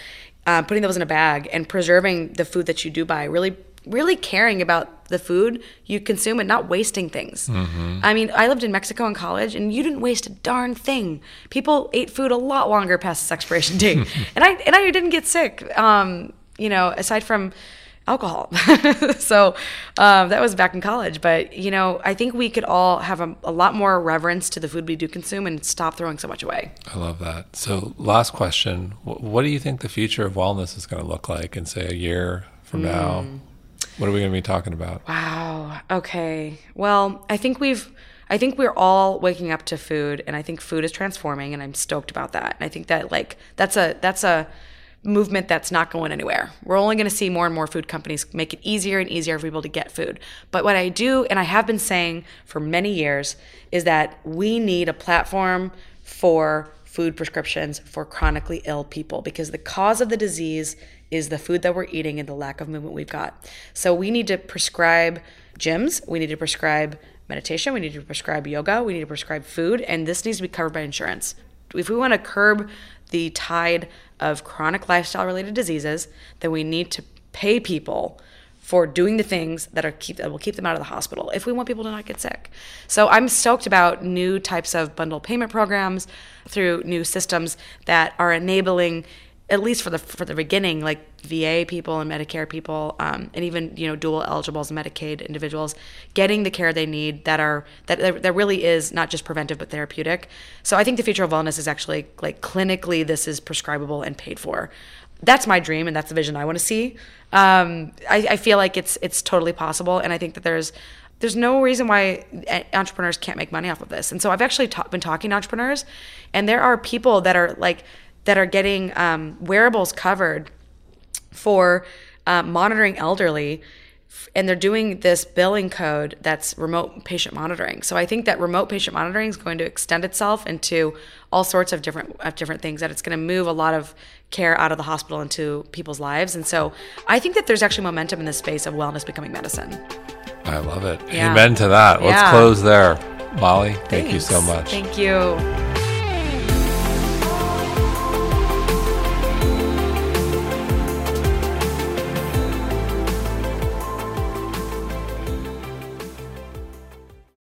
Uh, putting those in a bag and preserving the food that you do buy really really caring about the food you consume and not wasting things. Mm-hmm. I mean, I lived in Mexico in college and you didn't waste a darn thing. People ate food a lot longer past its expiration date. and I and I didn't get sick. Um, you know, aside from alcohol. so um, that was back in college. But, you know, I think we could all have a, a, lot more reverence to the food we do consume and stop throwing so much away. I love that. So, last question What do you think the future of wellness is going to look like in, say, a year from mm. now? What are we going to be talking about? Wow. Okay. Well, I think we've I think we're all waking up to food and I think food is transforming and I'm stoked about that. And I think that like that's a that's a movement that's not going anywhere. We're only going to see more and more food companies make it easier and easier for people to get food. But what I do and I have been saying for many years is that we need a platform for food prescriptions for chronically ill people because the cause of the disease is the food that we're eating and the lack of movement we've got. So we need to prescribe gyms, we need to prescribe meditation, we need to prescribe yoga, we need to prescribe food, and this needs to be covered by insurance. If we want to curb the tide of chronic lifestyle related diseases, then we need to pay people for doing the things that are keep that will keep them out of the hospital if we want people to not get sick. So I'm stoked about new types of bundle payment programs through new systems that are enabling at least for the for the beginning, like VA people and Medicare people, um, and even you know dual eligibles Medicaid individuals, getting the care they need that are that that really is not just preventive but therapeutic. So I think the future of wellness is actually like clinically this is prescribable and paid for. That's my dream, and that's the vision I want to see. Um, I, I feel like it's it's totally possible, and I think that there's there's no reason why entrepreneurs can't make money off of this. And so I've actually ta- been talking to entrepreneurs, and there are people that are like that are getting um, wearables covered for uh, monitoring elderly and they're doing this billing code that's remote patient monitoring. So I think that remote patient monitoring is going to extend itself into all sorts of different of different things. That it's going to move a lot of care out of the hospital into people's lives. And so I think that there's actually momentum in this space of wellness becoming medicine. I love it. Yeah. Amen to that. Let's yeah. close there. Molly, thank you so much. Thank you.